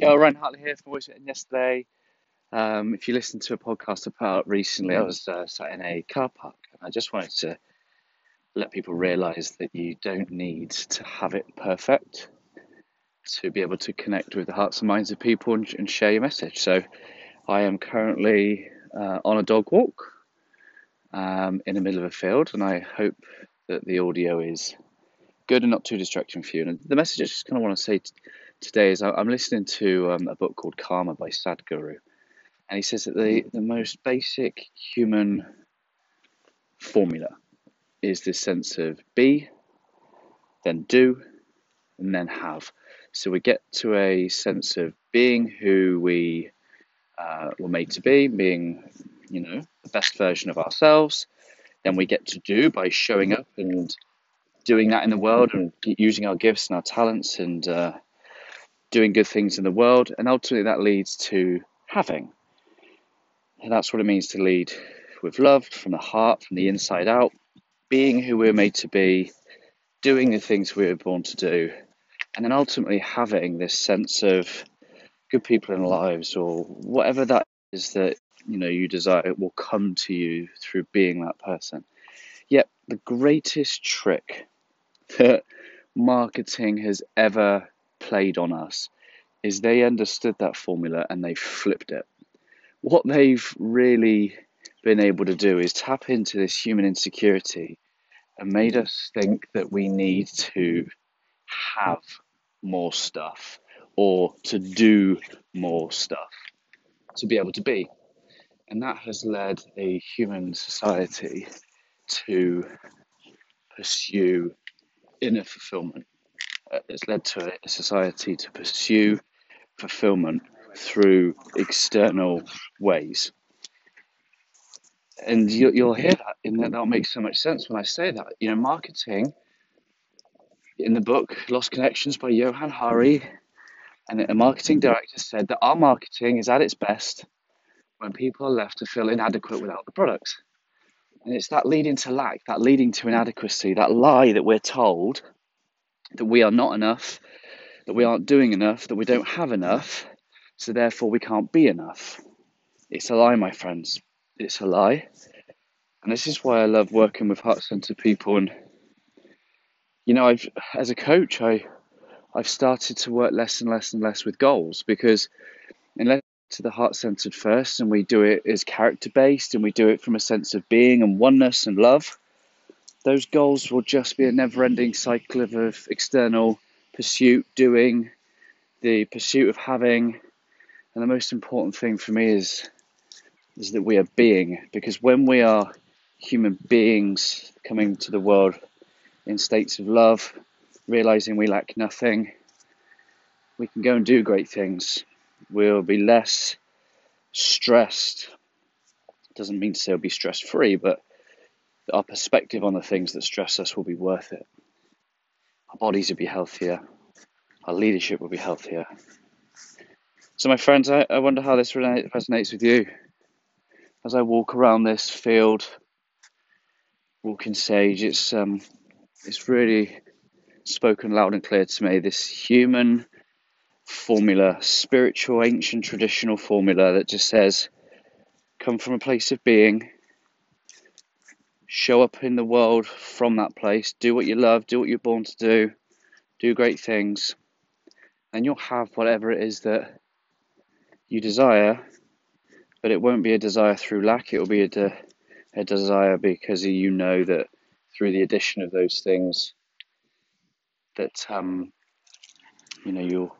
Yeah, Ryan Hartley here from Voice yesterday. Um, if you listened to a podcast put recently, I was uh, sat in a car park and I just wanted to let people realize that you don't need to have it perfect to be able to connect with the hearts and minds of people and, and share your message. So I am currently uh, on a dog walk um, in the middle of a field, and I hope that the audio is good and not too distracting for you. And the message I just kind of want to say t- today is I'm listening to um, a book called Karma by Sadhguru, and he says that the, the most basic human formula is this sense of be, then do, and then have. So we get to a sense of being who we uh, were made to be, being, you know, the best version of ourselves. Then we get to do by showing up and doing that in the world and using our gifts and our talents and uh, doing good things in the world. And ultimately, that leads to having. And that's what it means to lead with love from the heart, from the inside out, being who we're made to be, doing the things we were born to do, and then ultimately having this sense of good people in our lives or whatever that is that you know you desire it will come to you through being that person. Yet the greatest trick that marketing has ever played on us is they understood that formula and they flipped it. What they've really been able to do is tap into this human insecurity and made us think that we need to have more stuff or to do more stuff to be able to be. And that has led a human society to pursue inner fulfillment. Uh, it's led to a society to pursue fulfillment through external ways. And you, you'll hear that, and that, that'll make so much sense when I say that. You know, marketing in the book Lost Connections by Johann Hari, and a marketing director said that our marketing is at its best when people are left to feel inadequate without the products. And it's that leading to lack, that leading to inadequacy, that lie that we're told that we are not enough, that we aren't doing enough, that we don't have enough, so therefore we can't be enough. It's a lie, my friends. It's a lie. And this is why I love working with heart centered people. And, you know, I've, as a coach, I, I've started to work less and less and less with goals because unless to the heart centered first and we do it as character based and we do it from a sense of being and oneness and love, those goals will just be a never ending cycle of, of external pursuit, doing, the pursuit of having. And the most important thing for me is, is that we are being, because when we are human beings coming to the world in states of love, realizing we lack nothing, we can go and do great things we'll be less stressed. Doesn't mean to say we'll be stress free, but our perspective on the things that stress us will be worth it. Our bodies will be healthier, our leadership will be healthier. So, my friends, I, I wonder how this resonates with you. As I walk around this field, walking sage, it's um, it's really spoken loud and clear to me. This human formula, spiritual, ancient, traditional formula that just says, come from a place of being, show up in the world from that place, do what you love, do what you're born to do, do great things, and you'll have whatever it is that you desire, but it won't be a desire through lack, it will be a, de- a desire because you know that through the addition of those things, that um, you know you'll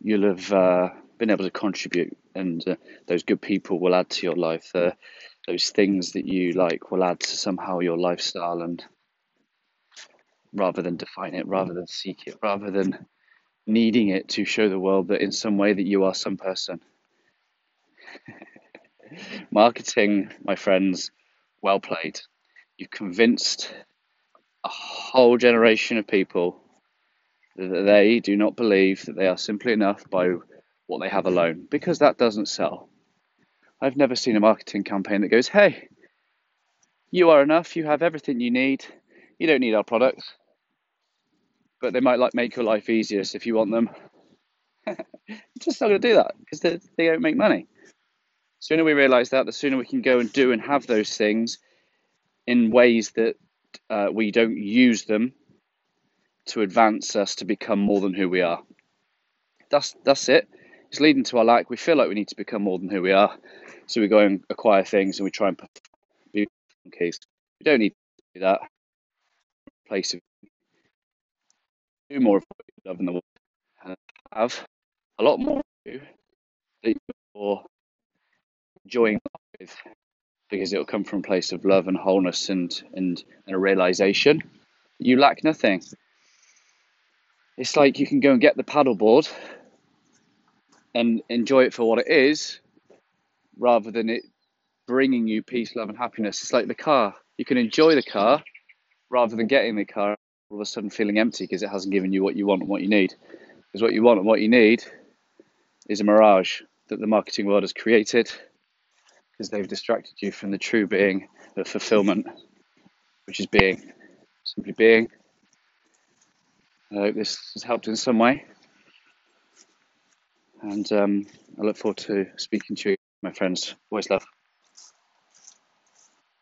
you'll have uh, been able to contribute, and uh, those good people will add to your life. Uh, those things that you like will add to somehow your lifestyle, and rather than define it, rather than seek it, rather than needing it to show the world that in some way that you are some person. Marketing, my friends, well played. You've convinced a whole generation of people that they do not believe that they are simply enough by what they have alone, because that doesn't sell. I've never seen a marketing campaign that goes, hey, you are enough, you have everything you need, you don't need our products. But they might like make your life easier if you want them. just not going to do that because they, they don't make money. The sooner we realize that, the sooner we can go and do and have those things in ways that uh, we don't use them to advance us to become more than who we are. That's that's it. It's leading to our lack. We feel like we need to become more than who we are, so we go and acquire things and we try and be in case. We don't need to do that. Place of do more of what you love in the world and have a lot more to that you're enjoying life because it'll come from a place of love and wholeness and, and, and a realization you lack nothing. It's like you can go and get the paddleboard and enjoy it for what it is rather than it bringing you peace, love, and happiness. It's like the car. You can enjoy the car rather than getting the car all of a sudden feeling empty because it hasn't given you what you want and what you need. Because what you want and what you need is a mirage that the marketing world has created because they've distracted you from the true being of fulfillment, which is being, simply being. I hope this has helped in some way. And um, I look forward to speaking to you, my friends. Always love.